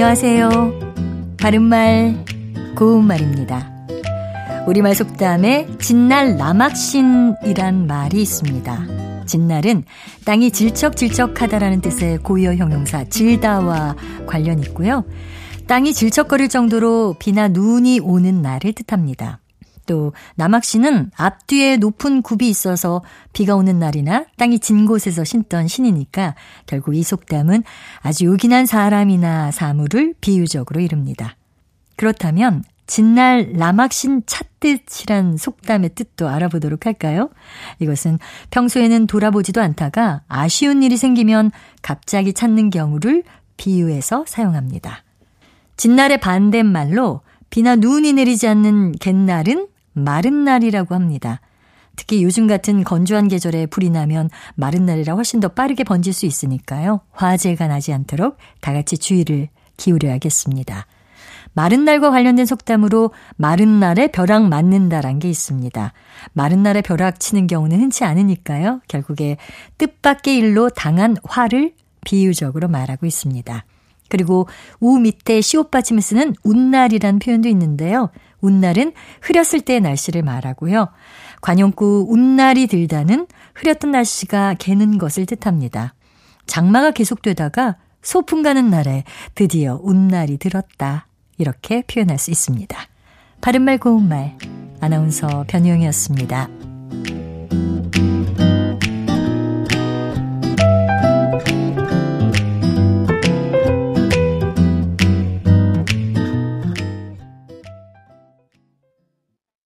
안녕하세요. 바른말, 고운말입니다. 우리말 속담에 진날 라막신이란 말이 있습니다. 진날은 땅이 질척질척하다라는 뜻의 고유어 형용사 질다와 관련 있고요. 땅이 질척거릴 정도로 비나 눈이 오는 날을 뜻합니다. 또 남학신은 앞뒤에 높은 굽이 있어서 비가 오는 날이나 땅이 진 곳에서 신던 신이니까 결국 이 속담은 아주 요긴한 사람이나 사물을 비유적으로 이릅니다. 그렇다면 진날 남학신 찾듯이란 속담의 뜻도 알아보도록 할까요? 이것은 평소에는 돌아보지도 않다가 아쉬운 일이 생기면 갑자기 찾는 경우를 비유해서 사용합니다. 진날의 반대말로 비나 눈이 내리지 않는 갯날은 마른 날이라고 합니다. 특히 요즘 같은 건조한 계절에 불이 나면 마른 날이라 훨씬 더 빠르게 번질 수 있으니까요. 화재가 나지 않도록 다 같이 주의를 기울여야겠습니다. 마른 날과 관련된 속담으로 마른 날에 벼락 맞는다란 게 있습니다. 마른 날에 벼락 치는 경우는 흔치 않으니까요. 결국에 뜻밖의 일로 당한 화를 비유적으로 말하고 있습니다. 그리고 우 밑에 시옷 받침을 쓰는 운날이란 표현도 있는데요. 운날은 흐렸을 때의 날씨를 말하고요. 관용구 운날이 들다는 흐렸던 날씨가 개는 것을 뜻합니다. 장마가 계속되다가 소풍 가는 날에 드디어 운날이 들었다. 이렇게 표현할 수 있습니다. 바른말 고운말 아나운서 변희영이었습니다.